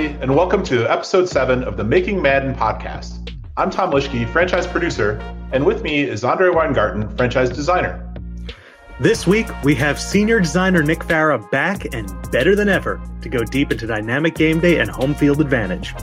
everybody, and welcome to episode seven of the Making Madden podcast. I'm Tom Lischke, franchise producer, and with me is Andre Weingarten, franchise designer. This week, we have senior designer Nick Farah back and better than ever to go deep into dynamic game day and home field advantage.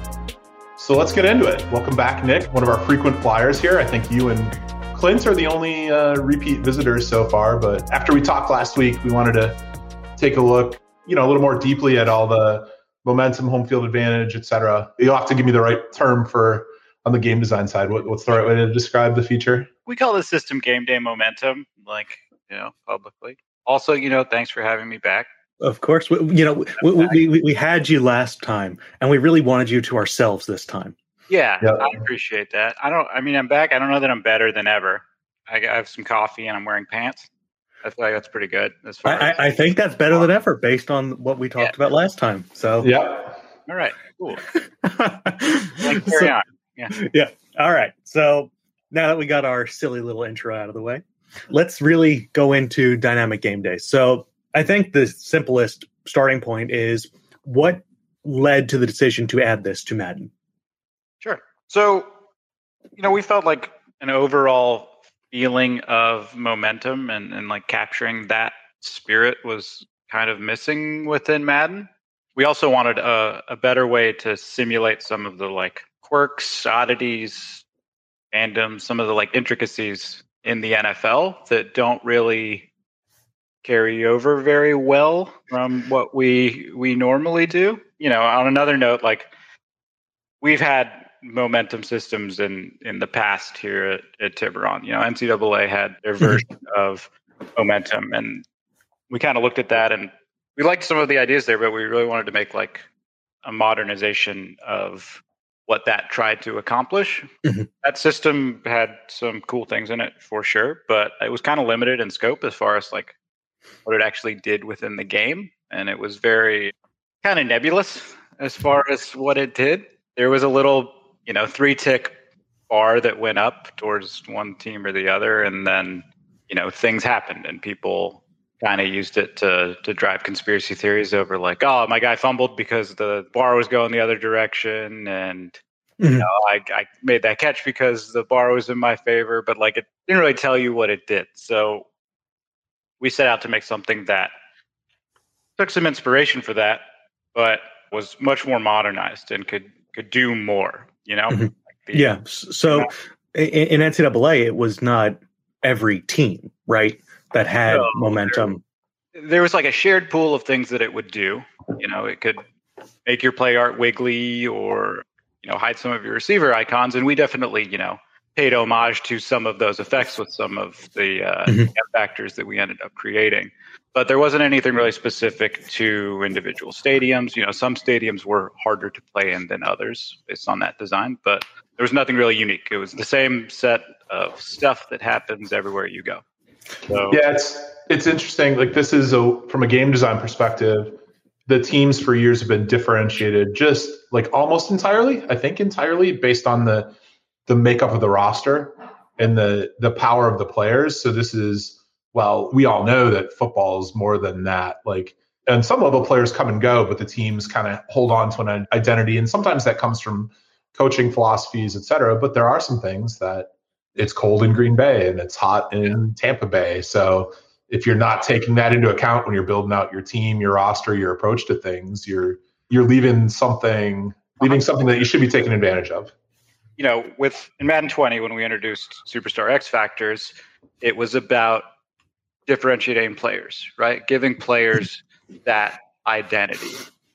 So let's get into it. Welcome back, Nick, one of our frequent flyers here. I think you and Clint are the only uh, repeat visitors so far, but after we talked last week, we wanted to take a look, you know, a little more deeply at all the momentum, home field advantage, etc. You'll have to give me the right term for on the game design side. What, what's the right way to describe the feature? We call the system game day momentum, like you know, publicly. Also, you know, thanks for having me back. Of course, we, you know, we, we, we, we had you last time, and we really wanted you to ourselves this time. Yeah, yep. I appreciate that. I don't. I mean, I'm back. I don't know that I'm better than ever. I, I have some coffee and I'm wearing pants. I feel like that's pretty good. As far I, as I think that's better than ever, based on what we talked yeah. about last time. So yeah. All right. Cool. like, carry so, on. Yeah. Yeah. All right. So now that we got our silly little intro out of the way, let's really go into dynamic game day. So I think the simplest starting point is what led to the decision to add this to Madden. Sure. So, you know, we felt like an overall feeling of momentum and, and like capturing that spirit was kind of missing within Madden. We also wanted a, a better way to simulate some of the like quirks, oddities, fandoms, some of the like intricacies in the NFL that don't really carry over very well from what we we normally do. You know, on another note, like we've had momentum systems in in the past here at, at Tiburon. You know, NCAA had their version of momentum, and we kind of looked at that and we liked some of the ideas there, but we really wanted to make like a modernization of what that tried to accomplish. Mm-hmm. That system had some cool things in it for sure, but it was kind of limited in scope as far as like what it actually did within the game, and it was very kind of nebulous as far as what it did. There was a little you know, three tick bar that went up towards one team or the other, and then you know things happened and people kind of used it to to drive conspiracy theories over like, oh, my guy fumbled because the bar was going the other direction, and mm-hmm. you know, I I made that catch because the bar was in my favor, but like it didn't really tell you what it did. So we set out to make something that took some inspiration for that, but was much more modernized and could could do more you know? Mm-hmm. Like the, yeah. So you know? in, in NCAA, it was not every team, right, that had momentum. There, there was like a shared pool of things that it would do. You know, it could make your play art wiggly or, you know, hide some of your receiver icons. And we definitely, you know, paid homage to some of those effects with some of the uh, mm-hmm. factors that we ended up creating. But there wasn't anything really specific to individual stadiums. You know, some stadiums were harder to play in than others based on that design, but there was nothing really unique. It was the same set of stuff that happens everywhere you go. So, yeah, it's it's interesting. Like this is a from a game design perspective, the teams for years have been differentiated just like almost entirely, I think entirely based on the the makeup of the roster and the the power of the players. So this is well, we all know that football is more than that. Like and some level players come and go, but the teams kind of hold on to an identity. And sometimes that comes from coaching philosophies, et cetera. But there are some things that it's cold in Green Bay and it's hot in Tampa Bay. So if you're not taking that into account when you're building out your team, your roster, your approach to things, you're you're leaving something leaving something that you should be taking advantage of you know, with in Madden 20 when we introduced Superstar X Factors, it was about differentiating players, right? Giving players that identity.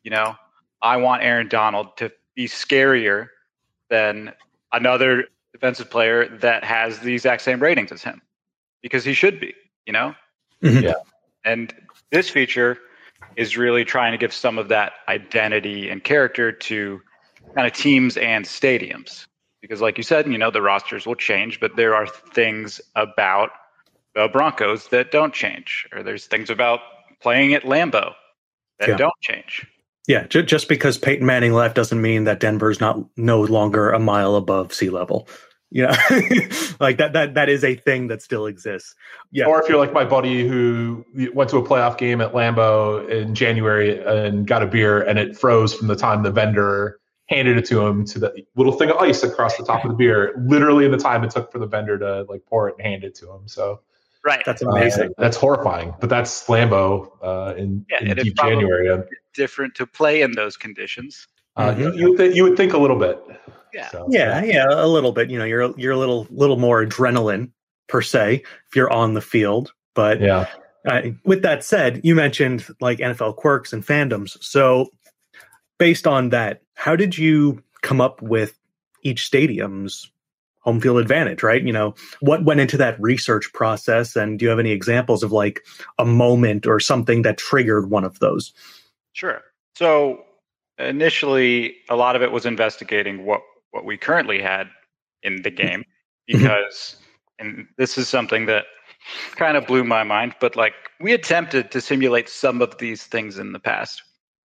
You know, I want Aaron Donald to be scarier than another defensive player that has the exact same ratings as him because he should be, you know? Mm-hmm. Yeah. And this feature is really trying to give some of that identity and character to kind of teams and stadiums because like you said you know the rosters will change but there are things about the broncos that don't change or there's things about playing at lambeau that yeah. don't change yeah j- just because peyton manning left doesn't mean that denver's not no longer a mile above sea level you know, like that that that is a thing that still exists. Yeah. Or if you're like my buddy who went to a playoff game at Lambeau in January and got a beer and it froze from the time the vendor handed it to him to the little thing of ice across the top of the beer, literally in the time it took for the vendor to like pour it and hand it to him. So right, that's amazing. Uh, that's horrifying, but that's Lambeau uh, in, yeah, in deep January. Different to play in those conditions. Uh, mm-hmm. you, you, would th- you would think a little bit. Yeah. So, yeah, yeah, a little bit. You know, you're you're a little little more adrenaline per se if you're on the field. But yeah. Uh, with that said, you mentioned like NFL quirks and fandoms. So, based on that, how did you come up with each stadium's home field advantage? Right? You know, what went into that research process, and do you have any examples of like a moment or something that triggered one of those? Sure. So initially, a lot of it was investigating what what we currently had in the game mm-hmm. because and this is something that kind of blew my mind but like we attempted to simulate some of these things in the past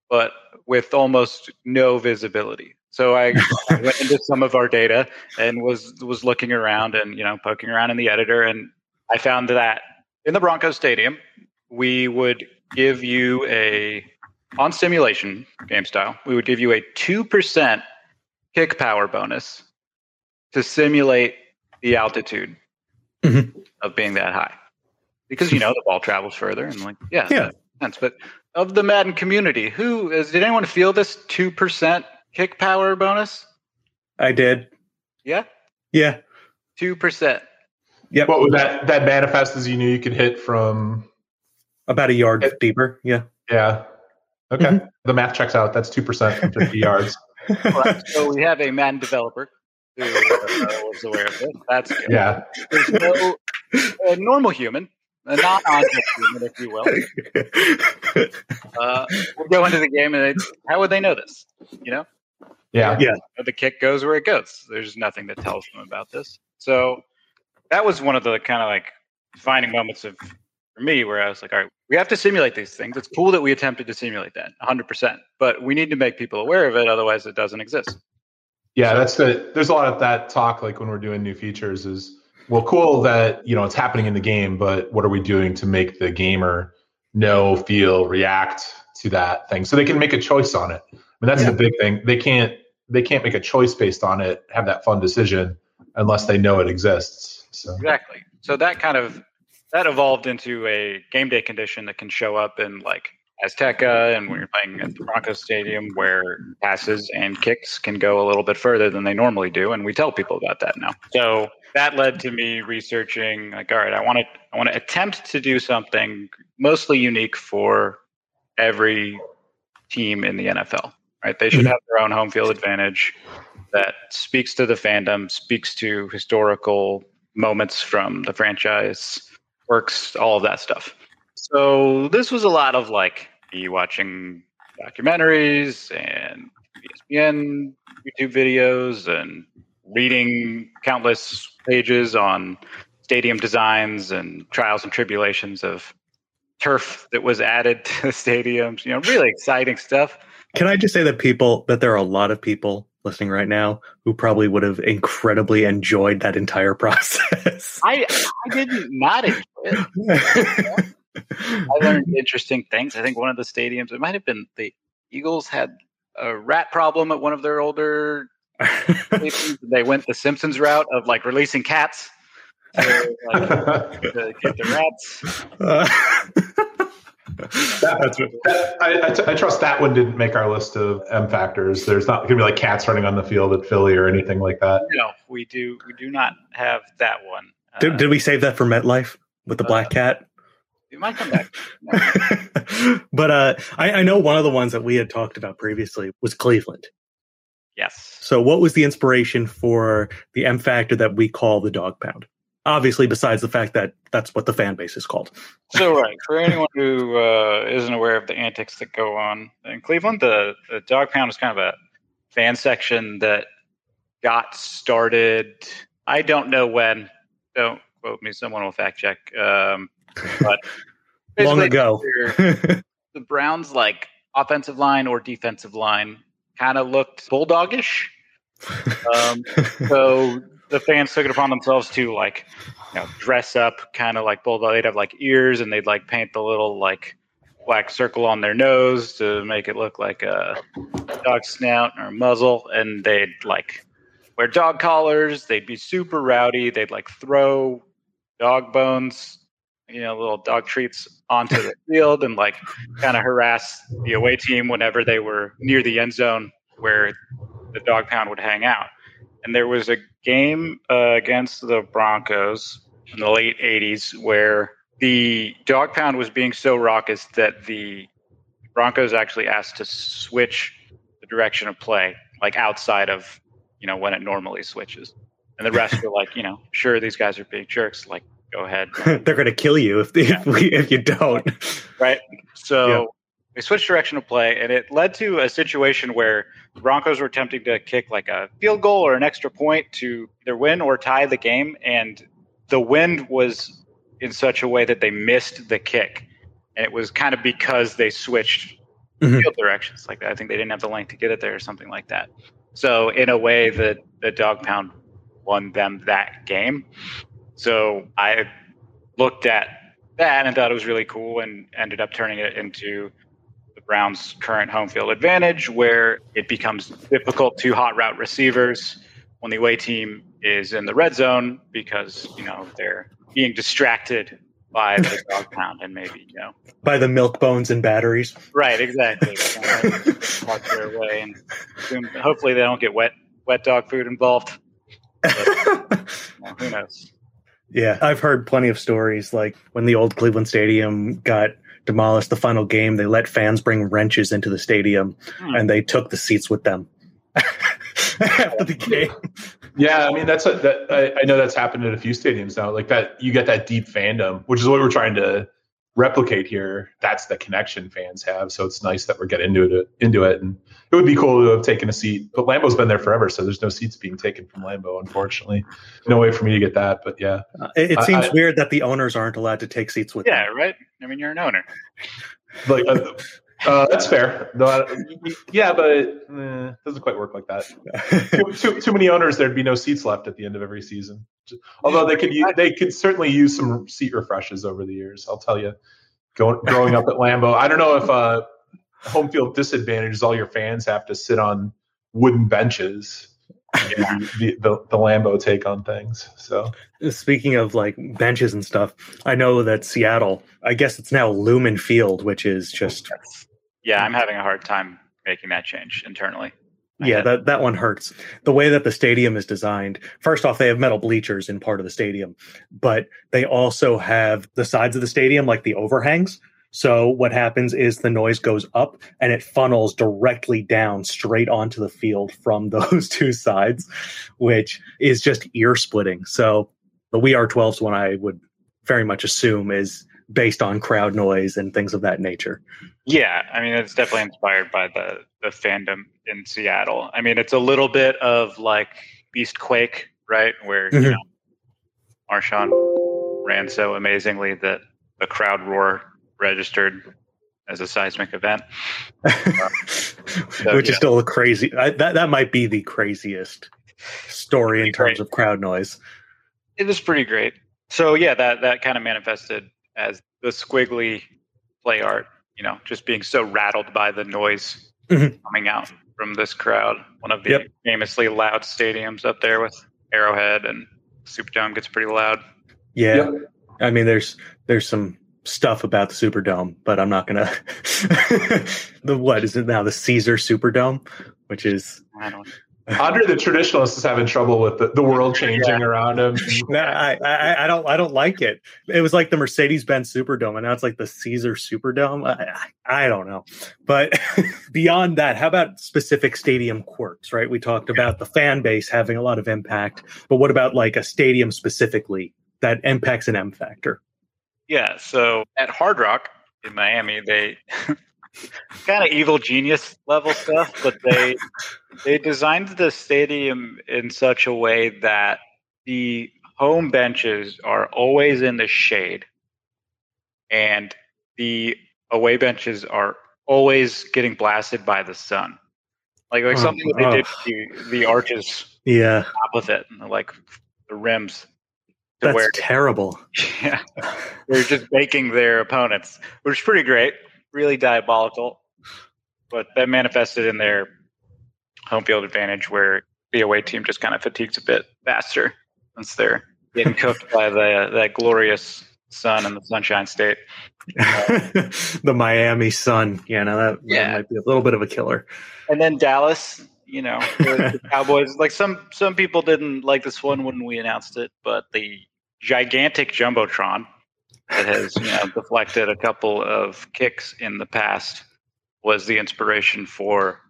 but with almost no visibility so I, I went into some of our data and was was looking around and you know poking around in the editor and i found that in the broncos stadium we would give you a on simulation game style we would give you a 2% kick power bonus to simulate the altitude mm-hmm. of being that high. Because you know the ball travels further and like yeah, yeah. sense. But of the Madden community, who is did anyone feel this two percent kick power bonus? I did. Yeah? Yeah. Two percent. Yeah. What would that that manifest as you knew you could hit from about a yard it, deeper? Yeah. Yeah. Okay. Mm-hmm. The math checks out. That's two percent from fifty yards. right. So we have a Madden developer who uh, was aware of this. That's good. Yeah. There's no a normal human, a non-object human, if you will. Uh, will go into the game and how would they know this? You know? Yeah. Yeah. The kick goes where it goes. There's nothing that tells them about this. So that was one of the kind of like defining moments of for me where I was like, all right, we have to simulate these things. It's cool that we attempted to simulate that 100%, but we need to make people aware of it. Otherwise, it doesn't exist. Yeah, so, that's the, there's a lot of that talk, like when we're doing new features is, well, cool that, you know, it's happening in the game, but what are we doing to make the gamer know, feel, react to that thing so they can make a choice on it. I mean, that's yeah. the big thing. They can't, they can't make a choice based on it, have that fun decision unless they know it exists. So. Exactly. So that kind of that evolved into a game day condition that can show up in like Azteca and when you're playing at the Broncos Stadium where passes and kicks can go a little bit further than they normally do. And we tell people about that now. So that led to me researching like, all right, I want to I want to attempt to do something mostly unique for every team in the NFL. Right. They should mm-hmm. have their own home field advantage that speaks to the fandom, speaks to historical moments from the franchise works, all of that stuff. So this was a lot of like me watching documentaries and ESPN YouTube videos and reading countless pages on stadium designs and trials and tribulations of turf that was added to the stadiums. You know, really exciting stuff. Can I just say that people that there are a lot of people listening right now who probably would have incredibly enjoyed that entire process. I I did not enjoy it. I learned interesting things. I think one of the stadiums, it might have been the Eagles had a rat problem at one of their older they went the Simpsons route of like releasing cats to, like, to get the rats. That's that, I, I, t- I trust that one didn't make our list of M factors. There's not going to be like cats running on the field at Philly or anything like that. No, we do. We do not have that one. Did, uh, did we save that for MetLife with the uh, black cat? It might come back. but uh, I, I know one of the ones that we had talked about previously was Cleveland. Yes. So, what was the inspiration for the M factor that we call the dog pound? Obviously besides the fact that that's what the fan base is called. So right. For anyone who uh, not aware of the antics that go on in cleveland the, the dog pound is kind of a fan section that got started i don't know when. Don't quote me someone will fact check. Um, but long ago. the browns like offensive line or defensive line kind of looked bulldogish. Um, so the fans took it upon themselves to like you know dress up kind of like bulldog. They'd have like ears and they'd like paint the little like black circle on their nose to make it look like a dog snout or muzzle, and they'd like wear dog collars. They'd be super rowdy. They'd like throw dog bones, you know, little dog treats onto the field and like kind of harass the away team whenever they were near the end zone where the dog pound would hang out. And there was a game uh, against the Broncos in the late 80s where the dog pound was being so raucous that the Broncos actually asked to switch the direction of play, like outside of, you know, when it normally switches. And the rest were like, you know, sure, these guys are big jerks. Like, go ahead. They're going to kill you if, they, if, we, if you don't. Right. So they switched direction of play, and it led to a situation where the Broncos were attempting to kick like a field goal or an extra point to either win or tie the game. And the wind was in such a way that they missed the kick. And it was kind of because they switched mm-hmm. field directions. Like that. I think they didn't have the length to get it there or something like that. So in a way, the the dog pound won them that game. So I looked at that and thought it was really cool and ended up turning it into Browns' current home field advantage, where it becomes difficult to hot route receivers when the away team is in the red zone because you know they're being distracted by the dog pound and maybe you know by the milk bones and batteries. Right, exactly. walk their way and hopefully they don't get wet wet dog food involved. But, who knows? Yeah, I've heard plenty of stories like when the old Cleveland Stadium got demolished the final game, they let fans bring wrenches into the stadium hmm. and they took the seats with them after the game. Yeah, I mean that's a, that I, I, know that's happened at a few stadiums now. Like that, you get that deep fandom, which is what we're trying to replicate here. That's the connection fans have. So it's nice that we're getting into it. Into it, and it would be cool to have taken a seat. But Lambeau's been there forever, so there's no seats being taken from Lambeau, Unfortunately, no way for me to get that. But yeah, uh, it, it, seems I, weird that the owners aren't allowed to take seats with. Yeah, them. right. I mean, you're an owner. Like uh, uh, that's fair. Yeah, but it eh, doesn't quite work like that. too, too, too, many owners, there'd be no seats left at the end of every season. Although they could, they could certainly use some seat refreshes over the years. I'll tell you. Going, growing up at Lambeau, I don't know if uh, home field disadvantage is all your fans have to sit on wooden benches. The, the, the Lambeau take on things. So speaking of like benches and stuff, I know that Seattle, I guess it's now Lumen Field, which is just yeah, I'm having a hard time making that change internally. yeah, that, that one hurts. The way that the stadium is designed, first off, they have metal bleachers in part of the stadium, but they also have the sides of the stadium, like the overhangs. So what happens is the noise goes up and it funnels directly down straight onto the field from those two sides, which is just ear splitting. So the We Are 12's one I would very much assume is based on crowd noise and things of that nature. Yeah, I mean it's definitely inspired by the the fandom in Seattle. I mean it's a little bit of like Beast Quake, right? Where mm-hmm. you know Marshawn ran so amazingly that the crowd roar registered as a seismic event, uh, so, which yeah. is still a crazy. I, that that might be the craziest story in terms great. of crowd noise. It is pretty great. So yeah, that that kind of manifested as the squiggly play art, you know, just being so rattled by the noise mm-hmm. coming out from this crowd. One of the yep. famously loud stadiums up there with Arrowhead and Superdome gets pretty loud. Yeah. Yep. I mean there's there's some stuff about the Superdome, but I'm not gonna the what is it now? The Caesar Superdome, which is I don't Andre, the traditionalist, is having trouble with the, the world changing yeah. around him. I, I, I, don't, I don't like it. It was like the Mercedes Benz Superdome, and now it's like the Caesar Superdome. I, I don't know, but beyond that, how about specific stadium quirks? Right, we talked about the fan base having a lot of impact, but what about like a stadium specifically that impacts an M factor? Yeah, so at Hard Rock in Miami, they kind of evil genius level stuff, but they they designed the stadium in such a way that the home benches are always in the shade and the away benches are always getting blasted by the sun. Like like oh, something that they oh. did the, the arches Yeah, top of it, and like the rims. That's where, terrible. Yeah, they're just baking their opponents, which is pretty great. Really diabolical, but that manifested in their home field advantage, where the away team just kind of fatigues a bit faster since they're getting cooked by the that glorious sun in the Sunshine State. the Miami Sun. Yeah, no, that, yeah. that might be a little bit of a killer. And then Dallas, you know, the Cowboys. Like some some people didn't like this one when we announced it, but the gigantic jumbotron that has you know deflected a couple of kicks in the past was the inspiration for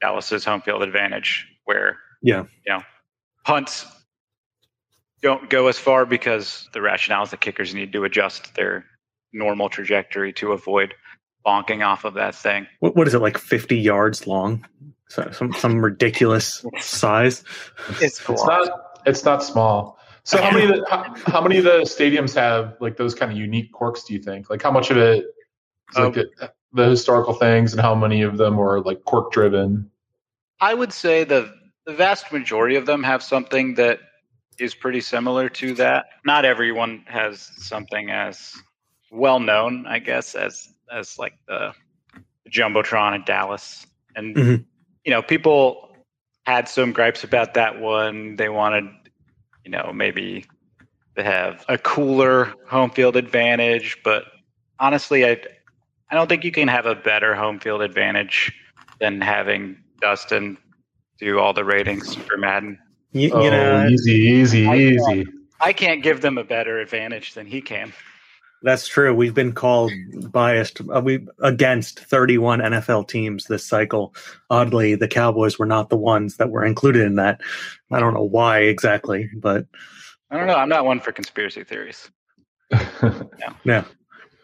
Dallas's home field advantage, where yeah, you know, punts don't go as far because the rationale is the kickers need to adjust their normal trajectory to avoid bonking off of that thing. What, what is it like? Fifty yards long? So, some some ridiculous size. It's, it's not. It's not small. So how many the, how, how, many of the stadiums have like those kind of unique quirks? Do you think? Like how much of it is like um, the, the historical things, and how many of them are like quirk driven? I would say the the vast majority of them have something that is pretty similar to that. Not everyone has something as well known, I guess, as as like the, the jumbotron in Dallas, and mm-hmm. you know, people had some gripes about that one. They wanted, you know, maybe they have a cooler home field advantage, but honestly, I I don't think you can have a better home field advantage than having Dustin do all the ratings for Madden. You, oh, know, easy, easy, I easy. Can't, I can't give them a better advantage than he can. That's true. We've been called biased. Uh, we against 31 NFL teams this cycle. Oddly, the Cowboys were not the ones that were included in that. I don't know why exactly, but I don't know. I'm not one for conspiracy theories. no. Yeah.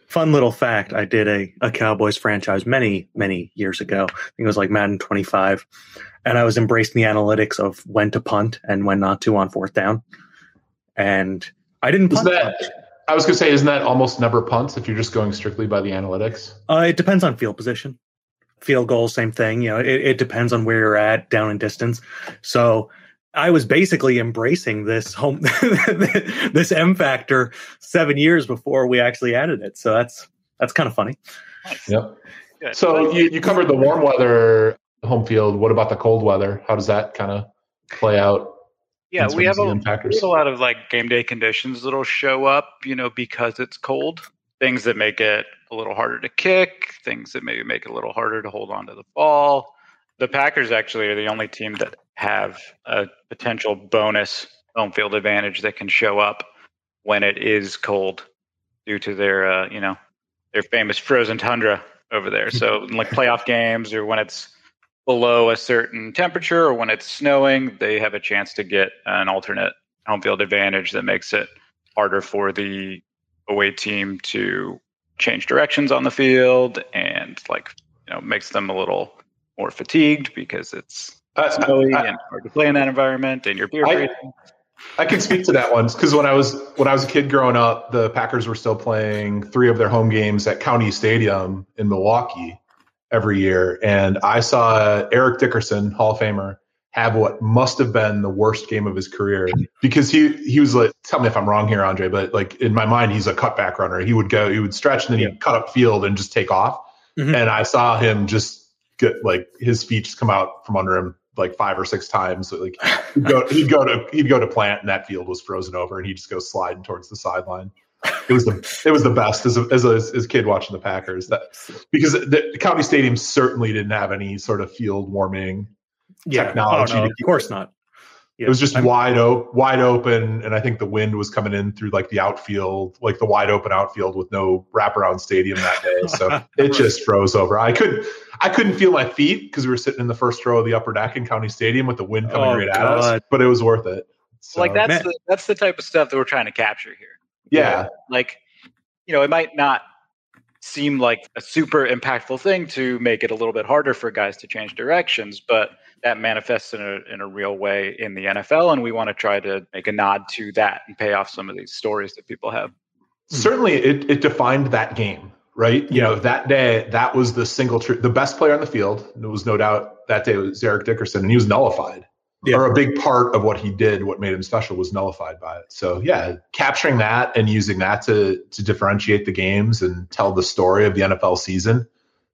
Fun little fact: I did a a Cowboys franchise many many years ago. I think it was like Madden 25 and I was embracing the analytics of when to punt and when not to on fourth down. And I didn't punt. That, I was going to say, isn't that almost never punts if you're just going strictly by the analytics? Uh, it depends on field position. Field goal, same thing. You know, it, it depends on where you're at, down in distance. So I was basically embracing this home, this M factor seven years before we actually added it. So that's that's kind of funny. Yep. So you, you covered the warm weather home field. What about the cold weather? How does that kind of play out? Yeah, we have, a, we have a lot of like game day conditions that'll show up, you know, because it's cold. Things that make it a little harder to kick, things that maybe make it a little harder to hold on to the ball. The Packers actually are the only team that have a potential bonus home field advantage that can show up when it is cold due to their, uh, you know, their famous frozen tundra over there. So, like playoff games or when it's below a certain temperature or when it's snowing, they have a chance to get an alternate home field advantage that makes it harder for the away team to change directions on the field and like you know makes them a little more fatigued because it's snowy I, and hard to play in that environment and you're beer I, I can speak to that one because when I was when I was a kid growing up, the Packers were still playing three of their home games at County Stadium in Milwaukee, every year. And I saw Eric Dickerson, Hall of Famer, have what must have been the worst game of his career because he he was like, tell me if I'm wrong here, Andre, but like in my mind, he's a cutback runner. He would go, he would stretch and then he'd cut up field and just take off. Mm-hmm. And I saw him just get like his feet just come out from under him like five or six times. So like he'd go, he'd go to he'd go to plant and that field was frozen over and he'd just go sliding towards the sideline it was the it was the best as a, as a, as a kid watching the Packers that because the, the county stadium certainly didn't have any sort of field warming yeah. technology. Oh, no, of course not. Yeah. It was just I'm, wide open, wide open, and I think the wind was coming in through like the outfield, like the wide open outfield with no wraparound stadium that day. So it just froze over. I couldn't, I couldn't feel my feet because we were sitting in the first row of the upper deck in County Stadium with the wind coming oh, right God. at us. But it was worth it. So, like that's the, that's the type of stuff that we're trying to capture here. Yeah. Like, you know, it might not seem like a super impactful thing to make it a little bit harder for guys to change directions, but that manifests in a in a real way in the NFL, and we want to try to make a nod to that and pay off some of these stories that people have. Mm-hmm. Certainly, it, it defined that game, right? You know, that day that was the single tr- the best player on the field. It was no doubt that day was Eric Dickerson, and he was nullified. Yeah. or a big part of what he did, what made him special, was nullified by it. So yeah, capturing that and using that to to differentiate the games and tell the story of the NFL season,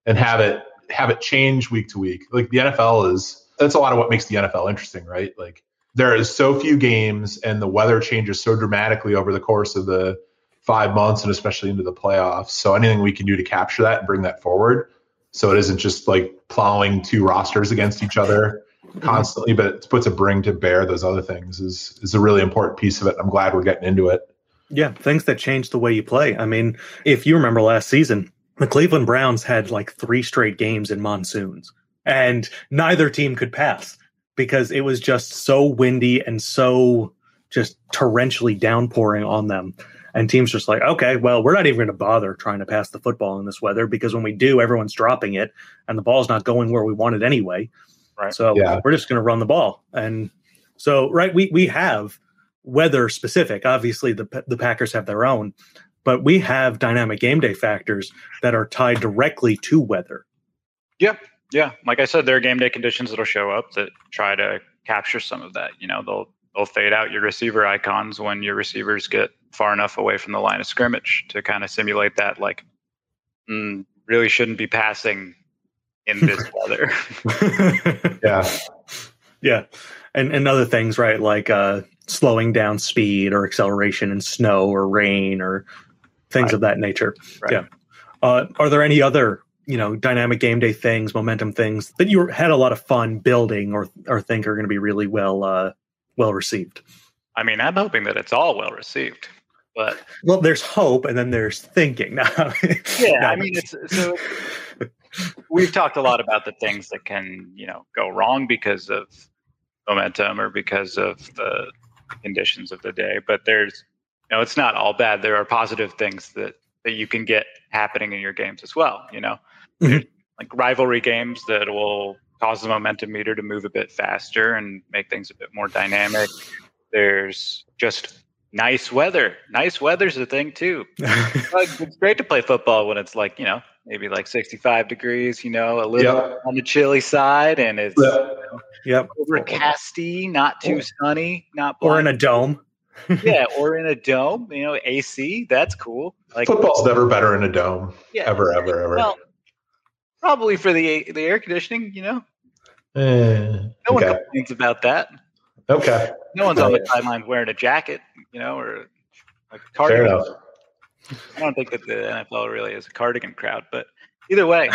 and have it have it change week to week. Like the NFL is that's a lot of what makes the NFL interesting, right? Like there is so few games, and the weather changes so dramatically over the course of the five months, and especially into the playoffs. So anything we can do to capture that and bring that forward, so it isn't just like plowing two rosters against each other constantly, but puts a bring to bear those other things is is a really important piece of it. I'm glad we're getting into it. Yeah, things that change the way you play. I mean, if you remember last season, the Cleveland Browns had like three straight games in monsoons, and neither team could pass because it was just so windy and so just torrentially downpouring on them. And teams just like, okay, well, we're not even going to bother trying to pass the football in this weather because when we do, everyone's dropping it and the ball's not going where we want it anyway. Right. So yeah. we're just going to run the ball. And so, right, we, we have weather specific. Obviously, the, the Packers have their own, but we have dynamic game day factors that are tied directly to weather. Yeah. Yeah. Like I said, there are game day conditions that'll show up that try to capture some of that. You know, they'll, they'll fade out your receiver icons when your receivers get far enough away from the line of scrimmage to kind of simulate that, like, mm, really shouldn't be passing in this weather. yeah. Yeah. And, and other things, right? Like uh, slowing down speed or acceleration in snow or rain or things right. of that nature. Right. Yeah. Uh, are there any other, you know, dynamic game day things, momentum things that you had a lot of fun building or or think are going to be really well uh, well received? I mean, I'm hoping that it's all well received. But well, there's hope, and then there's thinking. yeah, I mean, it's so we've talked a lot about the things that can you know go wrong because of momentum or because of the conditions of the day but there's you know it's not all bad there are positive things that that you can get happening in your games as well you know mm-hmm. like rivalry games that will cause the momentum meter to move a bit faster and make things a bit more dynamic there's just nice weather. Nice weather's a thing too. it's great to play football when it's like, you know, maybe like 65 degrees, you know, a little yep. on the chilly side and it's yep. You know, yep. overcasty, not too sunny, not blind. or in a dome. yeah, or in a dome, you know, AC, that's cool. Like football's never better in a dome. Yeah. Ever, ever, ever. Well, probably for the the air conditioning, you know. Eh, no one complains about that. Okay. No one's on the sideline wearing a jacket, you know, or a cardigan. I don't think that the NFL really is a cardigan crowd, but either way,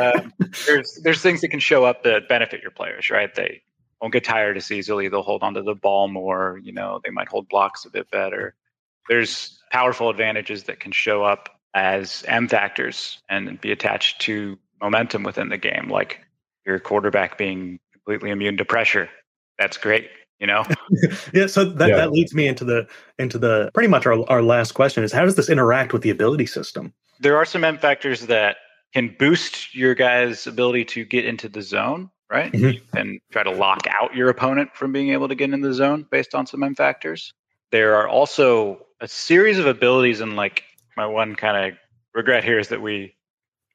um, there's there's things that can show up that benefit your players, right? They won't get tired as easily. They'll hold onto the ball more. You know, they might hold blocks a bit better. There's powerful advantages that can show up as M factors and be attached to momentum within the game, like your quarterback being completely immune to pressure. That's great you know yeah so that, yeah. that leads me into the into the pretty much our, our last question is how does this interact with the ability system there are some m factors that can boost your guy's ability to get into the zone right mm-hmm. and try to lock out your opponent from being able to get in the zone based on some m factors there are also a series of abilities and like my one kind of regret here is that we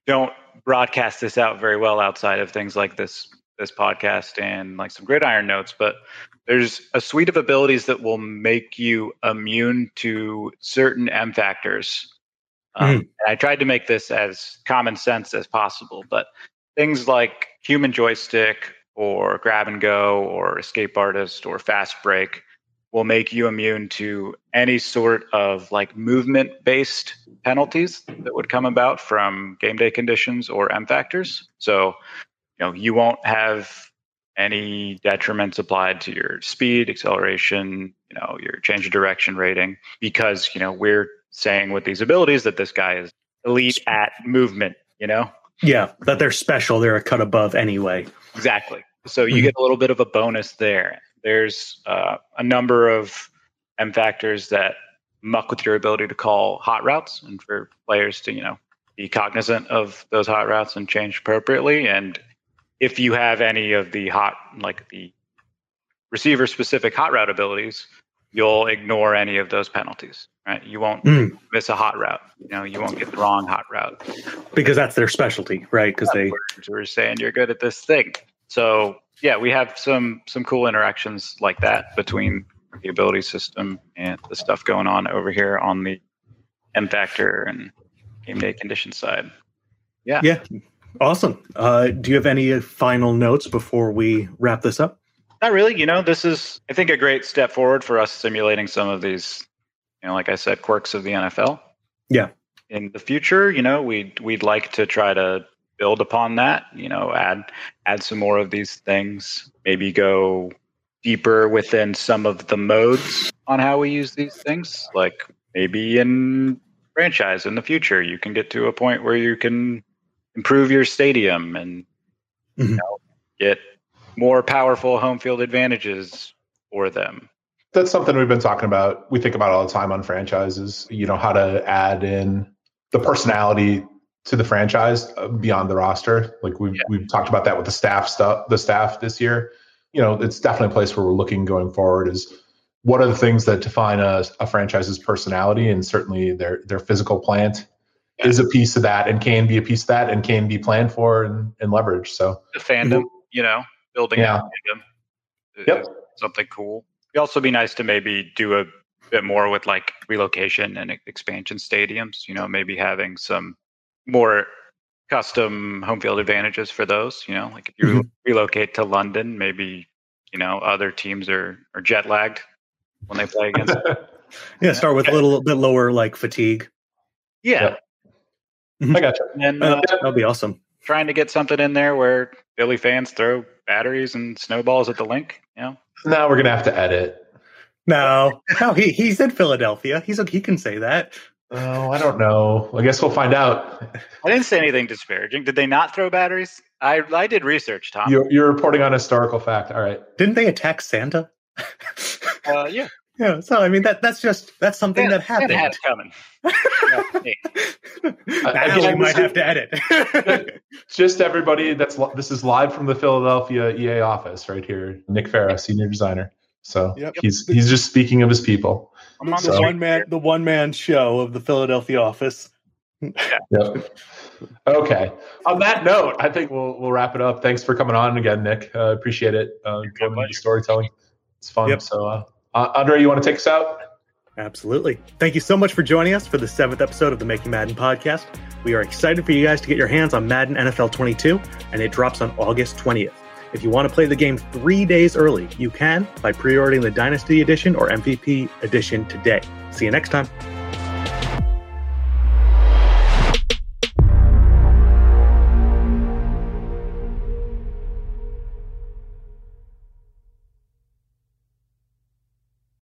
don't broadcast this out very well outside of things like this this podcast and like some gridiron notes but there's a suite of abilities that will make you immune to certain M factors. Um, mm. I tried to make this as common sense as possible, but things like human joystick or grab and go or escape artist or fast break will make you immune to any sort of like movement based penalties that would come about from game day conditions or M factors. So, you know, you won't have any detriments applied to your speed, acceleration, you know, your change of direction rating, because, you know, we're saying with these abilities that this guy is elite at movement, you know? Yeah, that they're special. They're a cut above anyway. Exactly. So you mm-hmm. get a little bit of a bonus there. There's uh, a number of M factors that muck with your ability to call hot routes and for players to, you know, be cognizant of those hot routes and change appropriately. And if you have any of the hot, like the receiver specific hot route abilities, you'll ignore any of those penalties. Right? You won't mm. miss a hot route. You know, you won't get the wrong hot route because that's their specialty, right? Because they were saying you're good at this thing. So yeah, we have some some cool interactions like that between the ability system and the stuff going on over here on the M factor and game day condition side. Yeah. Yeah. Awesome. Uh, do you have any final notes before we wrap this up? Not really. You know, this is, I think, a great step forward for us simulating some of these, you know, like I said, quirks of the NFL. Yeah. In the future, you know, we'd we'd like to try to build upon that. You know, add add some more of these things. Maybe go deeper within some of the modes on how we use these things. Like maybe in franchise in the future, you can get to a point where you can improve your stadium and Mhm. you know, get more powerful home field advantages for them. That's something we've been talking about. We think about all the time on franchises. You know how to add in the personality to the franchise uh, beyond the roster. Like we've Yeah. we've talked about that with the staff stuff. The staff this year. You know, it's definitely a place where we're looking going forward. Is what are the things that define a, a franchise's personality, and certainly their their physical plant is a piece of that, and can be a piece of that, and can be planned for and, and leveraged. So The fandom, you know, building Yeah. fandom Yep. something cool. It'd also be nice to maybe do a bit more with like relocation and expansion stadiums. You know, maybe having some more custom home field advantages for those. You know, like if you mm-hmm. relocate to London, maybe you know other teams are are jet lagged when they play against. Yeah. Start with a little bit lower like fatigue. yeah, I got you. and Uh, uh, that'll be awesome. trying to get something in there where Philly fans throw batteries and snowballs at the Linc. You know, Now we're gonna have to edit. No, no, he he's in Philadelphia. He's he can say that. Oh, I don't know. I guess we'll find out. I didn't say anything disparaging. Did they not throw batteries? I I did research, Tom. You're, you're reporting on historical fact. All right. Didn't they attack Santa? Uh, yeah, yeah. So I mean that that's just that's something that happened. Had it coming. Yeah, hey, now Again, we might have to edit. Just everybody. That's this is live from the Philadelphia EA office right here. Nick Farah, senior designer. So Yep. he's he's just speaking of his people. I'm on the the one man, the one man show of the Philadelphia office. Yep. Okay. On that note, I think we'll we'll wrap it up. Thanks for coming on again, Nick. Uh, appreciate it. Uh, going into storytelling. It's fun. Yep. So, uh, uh, Andre, you want to take us out? Absolutely. Thank you so much for joining us for the seventh episode of the Making Madden podcast. We are excited for you guys to get your hands on Madden NFL 22, and it drops on August 20th. If you want to play the game three days early, you can by pre ordering the Dynasty Edition or MVP Edition today. See you next time.